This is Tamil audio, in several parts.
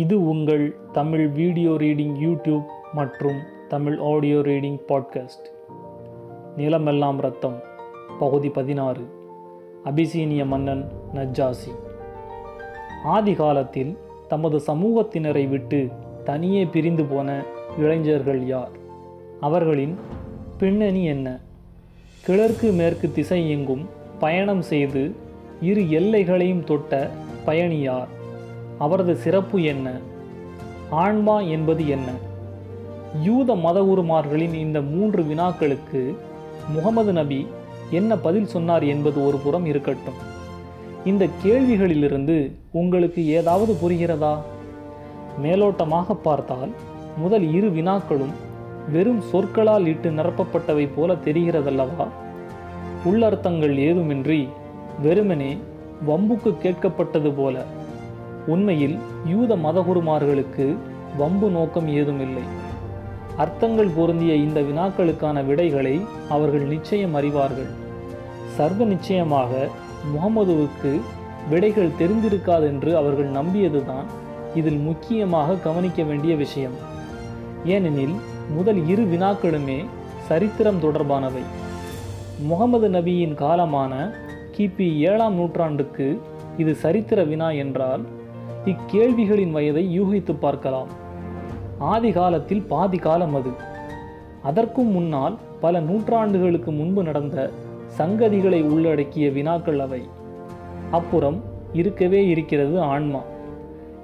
இது உங்கள் தமிழ் வீடியோ ரீடிங் யூடியூப் மற்றும் தமிழ் ஆடியோ ரீடிங் பாட்காஸ்ட். நிலமெல்லாம் ரத்தம் பகுதி பதினாறு. அபிசீனிய மன்னன் நஜ்ஜாசி ஆதி காலத்தில் தமது சமூகத்தினரை விட்டு தனியே பிரிந்து போன இளைஞர்கள் யார்? அவர்களின் பின்னணி என்ன? கிழக்கு மேற்கு திசை எங்கும் பயணம் செய்து இரு எல்லைகளையும் தொட்ட பயணியார் அவரது சிறப்பு என்ன? ஆன்மா என்பது என்ன? யூத மதகுருமார்களின் இந்த மூன்று வினாக்களுக்கு முகமது நபி என்ன பதில் சொன்னார் என்பது ஒரு புறம் இருக்கட்டும். இந்த கேள்விகளிலிருந்து உங்களுக்கு ஏதாவது புரிகிறதா? மேலோட்டமாக பார்த்தால் முதல் இரு வினாக்களும் வெறும் சொற்களால் இட்டு நிரப்பப்பட்டவை போல தெரிகிறதல்லவா? உள்ளர்த்தங்கள் ஏதுமின்றி வெறுமனே வம்புக்கு கேட்கப்பட்டது போல. உண்மையில் யூத மதகுருமார்களுக்கு வம்பு நோக்கம் ஏதும் இல்லை அர்த்தங்கள் பொருந்திய இந்த வினாக்களுக்கான விடைகளை அவர்கள் நிச்சயம் அறிவார்கள். சர்வ நிச்சயமாக முகமதுவுக்கு விடைகள் தெரிந்திருக்காதென்று அவர்கள் நம்பியதுதான் இதில் முக்கியமாக கவனிக்க வேண்டிய விஷயம். ஏனெனில் முதல் இரு வினாக்களுமே சரித்திரம் தொடர்பானவை. முகமது நபியின் காலமான கிபி ஏழாம் நூற்றாண்டுக்கு இது சரித்திர வினா என்றால் இக்கேள்விகளின் வயதை யூகித்து பார்க்கலாம். ஆதி காலத்தில் பாதி காலம் அது. அதற்கும் முன்னால் பல நூற்றாண்டுகளுக்கு முன்பு நடந்த சங்கதிகளை உள்ளடக்கிய வினாக்கள் அவை. அப்புறம் இருக்கவே இருக்கிறது ஆன்மா.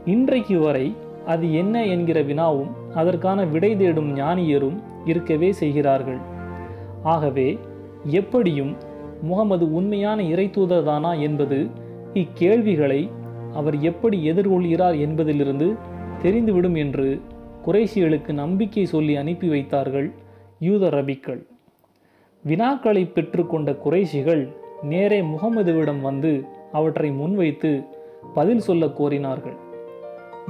இன்றைக்கு வரை அது என்ன என்கிற வினாவும் அதற்கான விடை தேடும் ஞானியரும் இருக்கவே செய்கிறார்கள். ஆகவே எப்படியும் முகமது உண்மையான இறைத்தூதர்தானா என்பது இக்கேள்விகளை அவர் எப்படி எதிர்கொள்கிறார் என்பதிலிருந்து தெரிந்துவிடும் என்று குறைஷிகளுக்கு நம்பிக்கை சொல்லி அனுப்பி வைத்தார்கள் யூத ரபிக்கள். வினாக்களை பெற்றுக்கொண்ட குறைஷிகள் நேரே முகமதுவிடம் வந்து அவற்றை முன்வைத்து பதில் சொல்ல கோரினார்கள்.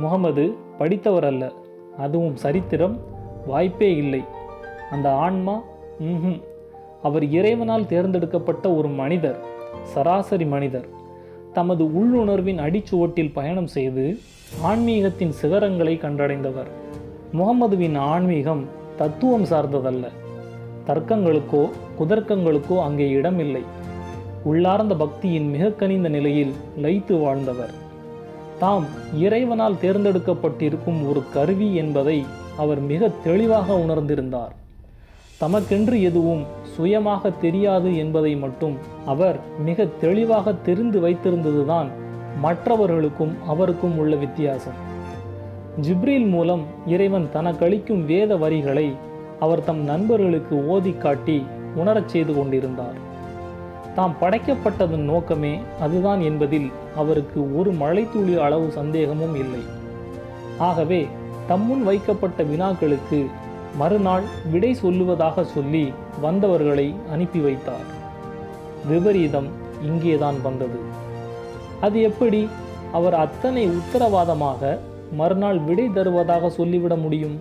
முகமது படித்தவர் அல்ல அதுவும் சரித்திரம் வாய்ப்பே இல்லை. அந்த ஆன்மா அவர் இறைவனால் தேர்ந்தெடுக்கப்பட்ட ஒரு மனிதர் சராசரி மனிதர். தமது உள்ளுணர்வின் அடிச்சுவட்டில் பயணம் செய்து ஆன்மீகத்தின் சிகரங்களை கண்டடைந்தவர். முகமதுவின் ஆன்மீகம் தத்துவம் சார்ந்ததல்ல. தர்க்கங்களுக்கோ குதர்க்கங்களுக்கோ அங்கே இடமில்லை. உள்ளார்ந்த பக்தியின் மிக கனிந்த நிலையில் லைத்து வாழ்ந்தவர். தாம் இறைவனால் தேர்ந்தெடுக்கப்பட்டிருக்கும் ஒரு கருவி என்பதை அவர் மிக தெளிவாக உணர்ந்திருந்தார். தமக்கென்று எதுவும் சுயமாக தெரியாது என்பதை மட்டும் அவர் மிக தெளிவாக தெரிந்து வைத்திருந்ததுதான் மற்றவர்களுக்கும் அவருக்கும் உள்ள வித்தியாசம். ஜிப்ரீல் மூலம் இறைவன் தனக்களிக்கும் வேத வரிகளை அவர் தம் நண்பர்களுக்கு ஓதி காட்டி உணரச் செய்து கொண்டிருந்தார். தாம் படைக்கப்பட்டதன் நோக்கமே அதுதான் என்பதில் அவருக்கு ஒரு மழைத்துளி அளவு சந்தேகமும் இல்லை. ஆகவே தம்முன் வைக்கப்பட்ட வினாக்களுக்கு மறுநாள் விடை சொல்லுவதாக சொல்லி வந்தவர்களை அனுப்பி வைத்தார். விபரீதம் இங்கேதான் வந்தது. அது எப்படி? அவர் அத்தனை உத்தரவாதமாக மறுநாள் விடை தருவதாக சொல்லிவிட முடியும்?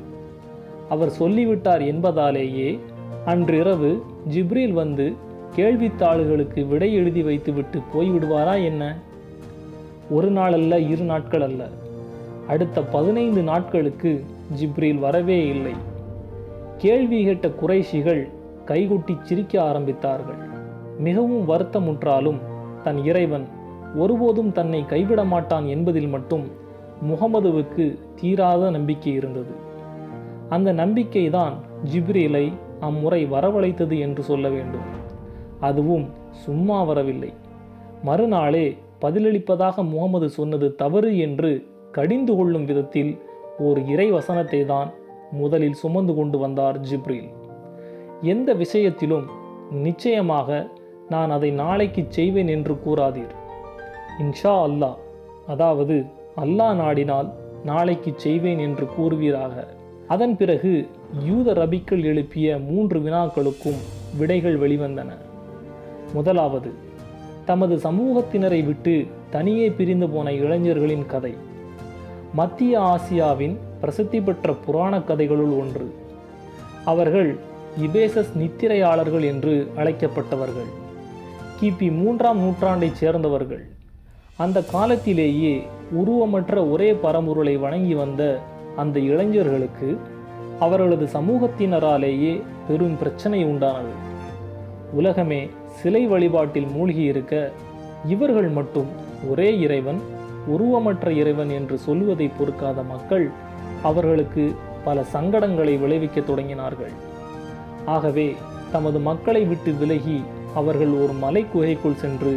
அவர் சொல்லிவிட்டார் என்பதாலேயே அன்றிரவு ஜிப்ரில் வந்து கேள்வித்தாள்களுக்கு விடை எழுதி வைத்துவிட்டு போய்விடுவாரா என்ன? ஒரு நாள் அல்ல இரு நாட்கள் அல்ல. அடுத்த பதினைந்து நாட்களுக்கு ஜிப்ரில் வரவே இல்லை. கேள்வி கேட்ட குறைஷிகள் கைகுட்டி சிரிக்க ஆரம்பித்தார்கள். மிகவும் வருத்தமுற்றாலும் தன் இறைவன் ஒருபோதும் தன்னை கைவிட மாட்டான் என்பதில் மட்டும் முகமதுவுக்கு தீராத நம்பிக்கை இருந்தது. அந்த நம்பிக்கைதான் ஜிப்ரீலை அம்முறை வரவழைத்தது என்று சொல்ல வேண்டும். அதுவும் சும்மா வரவில்லை. மறுநாளே பதிலளிப்பதாக முகமது சொன்னது தவறு என்று கடிந்து கொள்ளும் விதத்தில் ஓர் இறை வசனத்தை தான் முதலில் சுமந்து கொண்டு வந்தார் ஜிப்ரீல். எந்த விஷயத்திலும் நிச்சயமாக நான் அதை நாளைக்கு செய்வேன் என்று கூறாதீர். இன்ஷா அல்லாஹ் அதாவது அல்லாஹ் நாடினால் நாளைக்கு செய்வேன் என்று கூறுவீராக. அதன் பிறகு யூத ரபிக்கள் எழுப்பிய மூன்று வினாக்களுக்கும் விடைகள் வெளிவந்தன. முதலாவது தமது சமூகத்தினரை விட்டு தனியே பிரிந்து போன இளைஞர்களின் கதை. மத்திய ஆசியாவின் பிரசித்தி பெற்ற புராண கதைகளுள் ஒன்று. அவர்கள் இபேசஸ் நித்திரையாளர்கள் என்று அழைக்கப்பட்டவர்கள். கிபி மூன்றாம் நூற்றாண்டைச் சேர்ந்தவர்கள். அந்த காலத்திலேயே உருவமற்ற ஒரே பரம்பொருளை வணங்கி வந்த அந்த இளைஞர்களுக்கு அவர்களது சமூகத்தினராலேயே பெரும் பிரச்சனை உண்டானது. உலகமே சிலை வழிபாட்டில் மூழ்கி இருக்க இவர்கள் மட்டும் ஒரே இறைவன் உருவமற்ற இறைவன் என்று சொல்வதை பொறுக்காத மக்கள் அவர்களுக்கு பல சங்கடங்களை விளைவிக்க தொடங்கினார்கள். ஆகவே தமது மக்களை விட்டு விலகி அவர்கள் ஒரு மலை குகைக்குள் சென்று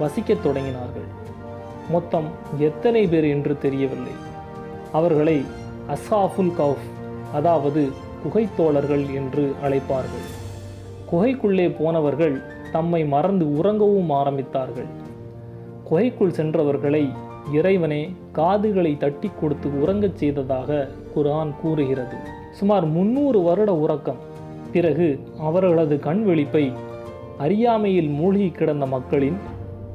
வசிக்கத் தொடங்கினார்கள். மொத்தம் எத்தனை பேர் என்று தெரியவில்லை. அவர்களை அசாஃபுல் கவுஃப் அதாவது குகைத்தோழர்கள் என்று அழைப்பார்கள். குகைக்குள்ளே போனவர்கள் தம்மை மறந்து உறங்கவும் ஆரம்பித்தார்கள். குகைக்குள் சென்றவர்களை இறைவனே காதுகளை தட்டி கொடுத்து உறங்கச் செய்ததாக குர்ஆன் கூறுகிறது. சுமார் முன்னூறு வருட உறக்கம். பிறகு அவர்களது கண் வெளிப்பை அறியாமையில் மூழ்கி கிடந்த மக்களின்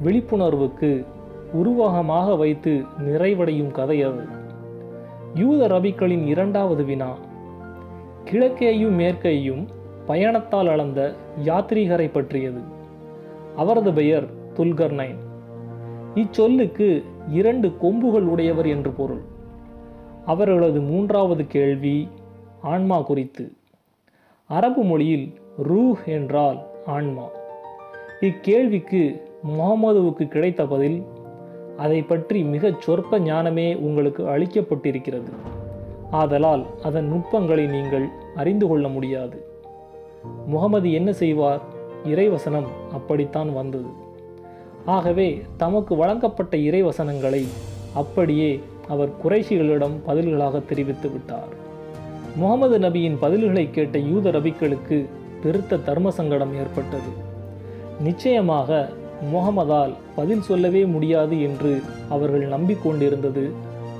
விழிப்புணர்வுக்கு உருவகமாக வைத்து நிறைவடையும் கதை அது. யூத ரபிக்களின் இரண்டாவது வினா. கிழக்கேயும் மேற்கேயும் பயணத்தால் அளந்த யாத்ரீகரை பற்றியது. அவரது பெயர் துல்கர்னைன் இச்சொல்லுக்கு இரண்டு கொம்புகள் உடையவர் என்று பொருள். அவர்களது மூன்றாவது கேள்வி ஆன்மா குறித்து. அரபு மொழியில் ரூஹ் என்றால் ஆன்மா. இக்கேள்விக்கு முகமதுவுக்கு கிடைத்த பதில் அதை பற்றி மிகச் சொற்ப ஞானமே உங்களுக்கு அளிக்கப்பட்டிருக்கிறது. ஆதலால் அதன் நுட்பங்களை நீங்கள் அறிந்து கொள்ள முடியாது. முகமது என்ன செய்வார்? இறைவசனம் அப்படித்தான் வந்தது. ஆகவே தமக்கு வழங்கப்பட்ட இறைவசனங்களை அப்படியே அவர் குறைஷிகளிடம் பதில்களாக தெரிவித்து விட்டார். முகமது நபியின் பதில்களை கேட்ட யூத ரபிக்களுக்கு பெருத்த தர்ம சங்கடம் ஏற்பட்டது. நிச்சயமாக முகமதால் பதில் சொல்லவே முடியாது என்று அவர்கள் நம்பிக்கொண்டிருந்தது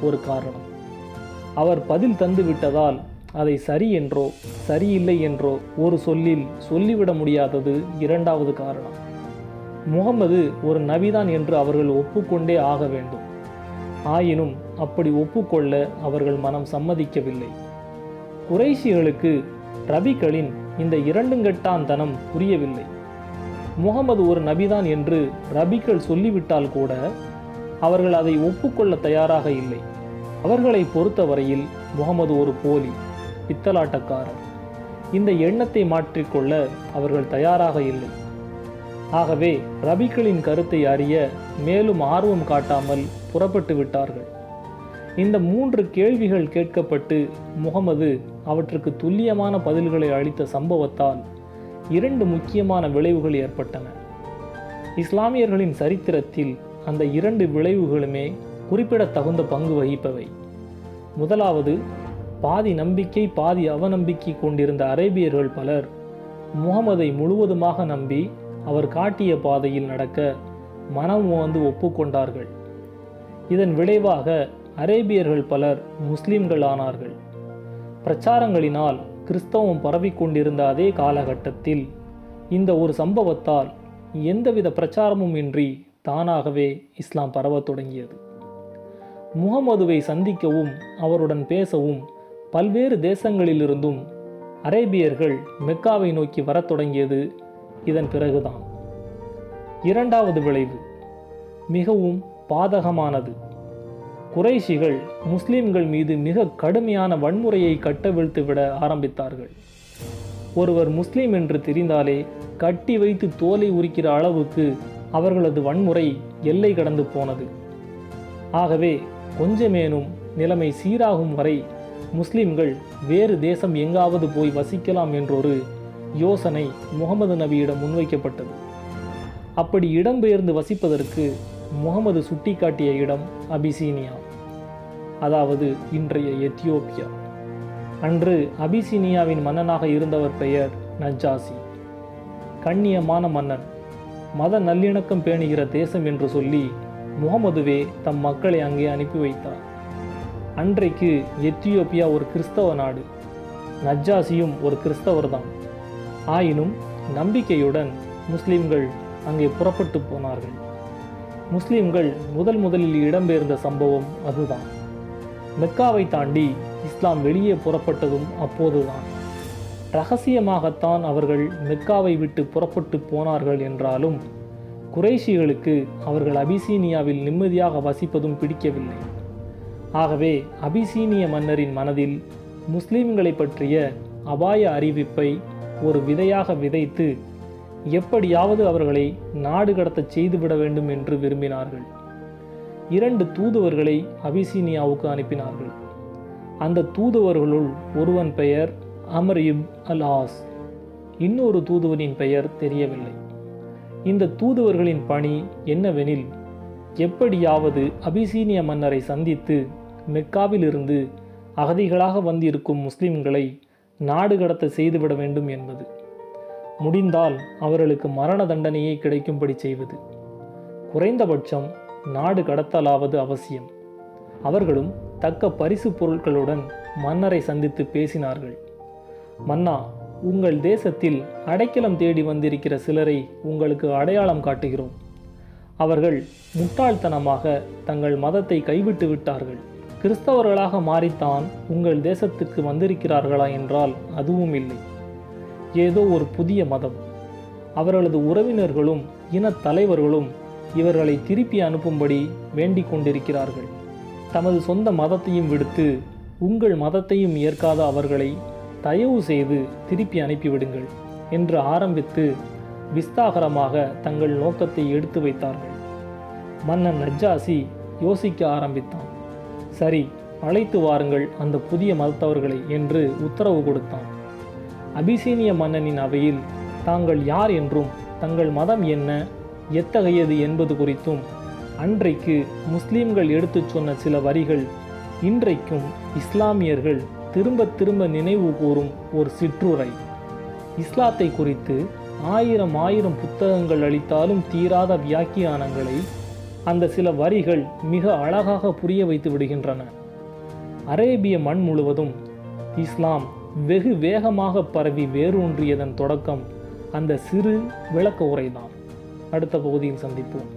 ஒரு காரணம். அவர் பதில் தந்துவிட்டதால் அதை சரி என்றோ சரியில்லை என்றோ ஒரு சொல்லில் சொல்லிவிட முடியாதது இரண்டாவது காரணம். முகமது ஒரு நபிதான் என்று அவர்கள் ஒப்புக்கொண்டே ஆக வேண்டும். ஆயினும் அப்படி ஒப்புக்கொள்ள அவர்கள் மனம் சம்மதிக்கவில்லை. குறைஷிகளுக்கு ரபிகளின் இந்த இரண்டுங்கட்டாந்தனம் புரியவில்லை. முகமது ஒரு நபிதான் என்று ரபிகள் சொல்லிவிட்டால் கூட அவர்கள் அதை ஒப்புக்கொள்ள தயாராக இல்லை. அவர்களை பொறுத்தவரையில் முகமது ஒரு போலி பித்தலாட்டக்காரர். இந்த எண்ணத்தை மாற்றிக்கொள்ள அவர்கள் தயாராக இல்லை. ஆகவே ரபிகளின் கருத்தை அறிய மேலும் ஆர்வம் காட்டாமல் புறப்பட்டு விட்டார்கள். இந்த மூன்று கேள்விகள் கேட்கப்பட்டு முகமது அவற்றுக்கு துல்லியமான பதில்களை அளித்த சம்பவத்தால் இரண்டு முக்கியமான விளைவுகள் ஏற்பட்டன. இஸ்லாமியர்களின் சரித்திரத்தில் அந்த இரண்டு விளைவுகளுமே குறிப்பிடத்தகுந்த பங்கு வகிப்பவை. முதலாவது பாதி நம்பிக்கை பாதி அவநம்பிக்கை கொண்டிருந்த அரேபியர்கள் பலர் முகமதை முழுவதுமாக நம்பி அவர் காட்டிய பாதையில் நடக்க மனம் ஓந்து ஒப்புக்கொண்டார்கள். இதன் விளைவாக அரேபியர்கள் பலர் முஸ்லிம்கள் ஆனார்கள். பிரச்சாரங்களினால் கிறிஸ்தவம் பரவிக்கொண்டிருந்த அதே காலகட்டத்தில் இந்த ஒரு சம்பவத்தால் எந்தவித பிரச்சாரமும் இன்றி தானாகவே இஸ்லாம் பரவத் தொடங்கியது. முகமதுவை சந்திக்கவும் அவருடன் பேசவும் பல்வேறு தேசங்களிலிருந்தும் அரேபியர்கள் மெக்காவை நோக்கி வரத் தொடங்கியது இதன் பிறகுதான். இரண்டாவது விளைவு மிகவும் பாதகமானது. குறைஷிகள் முஸ்லிம்கள் மீது மிக கடுமையான வன்முறையை கட்டவிழ்த்து விட ஆரம்பித்தார்கள். ஒருவர் முஸ்லிம் என்று தெரிந்தாலே கட்டி வைத்து தோலை உரிக்கிற அளவுக்கு அவர்களது வன்முறை எல்லை கடந்து போனது. ஆகவே கொஞ்சமேனும் நிலைமை சீராகும் வரை முஸ்லிம்கள் வேறு தேசம் எங்காவது போய் வசிக்கலாம் என்றொரு யோசனை முகமது நபியிடம் முன்வைக்கப்பட்டது. அப்படி இடம்பெயர்ந்து வசிப்பதற்கு முகமது சுட்டிக்காட்டிய இடம் அபிசீனியா. அதாவது இன்றைய எத்தியோப்பியா. அன்று அபிசீனியாவின் மன்னனாக இருந்தவர் பெயர் நஜாசி கண்ணியமான மன்னன். மத நல்லிணக்கம் பேணுகிற தேசம் என்று சொல்லி முகமதுவே தம் மக்களை அங்கே அனுப்பி வைத்தார். அன்றைக்கு எத்தியோப்பியா ஒரு கிறிஸ்தவ நாடு. நஜ்ஜாசியும் ஒரு கிறிஸ்தவர்தான். ஆயினும் நம்பிக்கையுடன் முஸ்லிம்கள் அங்கே புறப்பட்டு போனார்கள். முஸ்லிம்கள் முதல் முதலில் இடம்பெயர்ந்த சம்பவம் அதுதான். மெக்காவை தாண்டி இஸ்லாம் வெளியே புறப்பட்டதும் அப்போதுதான். ரகசியமாகத்தான் அவர்கள் மெக்காவை விட்டு புறப்பட்டு போனார்கள் என்றாலும் குறைஷிகளுக்கு அவர்கள் அபிசீனியாவில் நிம்மதியாக வசிப்பதும் பிடிக்கவில்லை. ஆகவே அபிசீனிய மன்னரின் மனதில் முஸ்லிம்களை பற்றிய அபாய அறிவிப்பை ஒரு விதையாக விதைத்து எப்படியாவது அவர்களை நாடு கடத்தச் செய்துவிட வேண்டும் என்று விரும்பினார்கள். இரண்டு தூதுவர்களை அபிசீனியாவுக்கு அனுப்பினார்கள். அந்த தூதுவர்களுள் ஒருவன் பெயர் அமர் இப் அல் ஆஸ் இன்னொரு தூதுவனின் பெயர் தெரியவில்லை. இந்த தூதுவர்களின் பணி என்னவெனில் எப்படியாவது அபிசீனிய மன்னரை சந்தித்து மெக்காவிலிருந்து அகதிகளாக வந்திருக்கும் முஸ்லிம்களை நாடு கடத்த செய்துவிட வேண்டும் என்பது. முடிந்தால் அவர்களுக்கு மரண தண்டனையே கிடைக்கும்படி செய்வது. குறைந்தபட்சம் நாடு கடத்தலாவது அவசியம். அவர்களும் தக்க பரிசு பொருட்களுடன் மன்னரை சந்தித்து பேசினார்கள். மன்னா உங்கள் தேசத்தில் அடைக்கலம் தேடி வந்திருக்கிற சிலரை உங்களுக்கு அடையாளம் காட்டுகிறோம். அவர்கள் முட்டாள்தனமாக தங்கள் மதத்தை கைவிட்டு விட்டார்கள். கிறிஸ்தவர்களாக மாறித்தான் உங்கள் தேசத்துக்கு வந்திருக்கிறார்களா என்றால் அதுவும் இல்லை. ஏதோ ஒரு புதிய மதம். அவர்களது உறவினர்களும் இனத் தலைவர்களும் இவர்களை திருப்பி அனுப்பும்படி வேண்டிக் கொண்டிருக்கிறார்கள். தமது சொந்த மதத்தையும் விடுத்து உங்கள் மதத்தையும் ஏற்காத அவர்களை தயவு செய்து திருப்பி அனுப்பிவிடுங்கள் என்று ஆரம்பித்து விஸ்தாகரமாக தங்கள் நோக்கத்தை எடுத்து வைத்தார்கள். மன்னன் நஜ்ஜாசி யோசிக்க ஆரம்பித்தான். சரி அழைத்து வாருங்கள் அந்த புதிய மதத்தவர்களை என்று உத்தரவு கொடுத்தான். அபிசீனிய மன்னனின் அவையில் தாங்கள் யார் என்றும் தங்கள் மதம் என்ன எத்தகையது என்பது குறித்தும் அன்றைக்கு முஸ்லிம்கள் எடுத்துச் சொன்ன சில வரிகள் இன்றைக்கும் இஸ்லாமியர்கள் திரும்ப திரும்ப நினைவு கூறும் ஒரு சிற்றுரை. இஸ்லாத்தை குறித்து ஆயிரம் ஆயிரம் புத்தகங்கள் அளித்தாலும் தீராத வியாக்கியானங்களை அந்த சில வரிகள் மிக அழகாக புரிய வைத்து விடுகின்றன. அரேபிய மண் முழுவதும் இஸ்லாம் வெகு வேகமாக பரவி வேரூன்றியதன் தொடக்கம் அந்த சிறு விளக்க உரைதான். அடுத்த பகுதியில் சந்திப்போம்.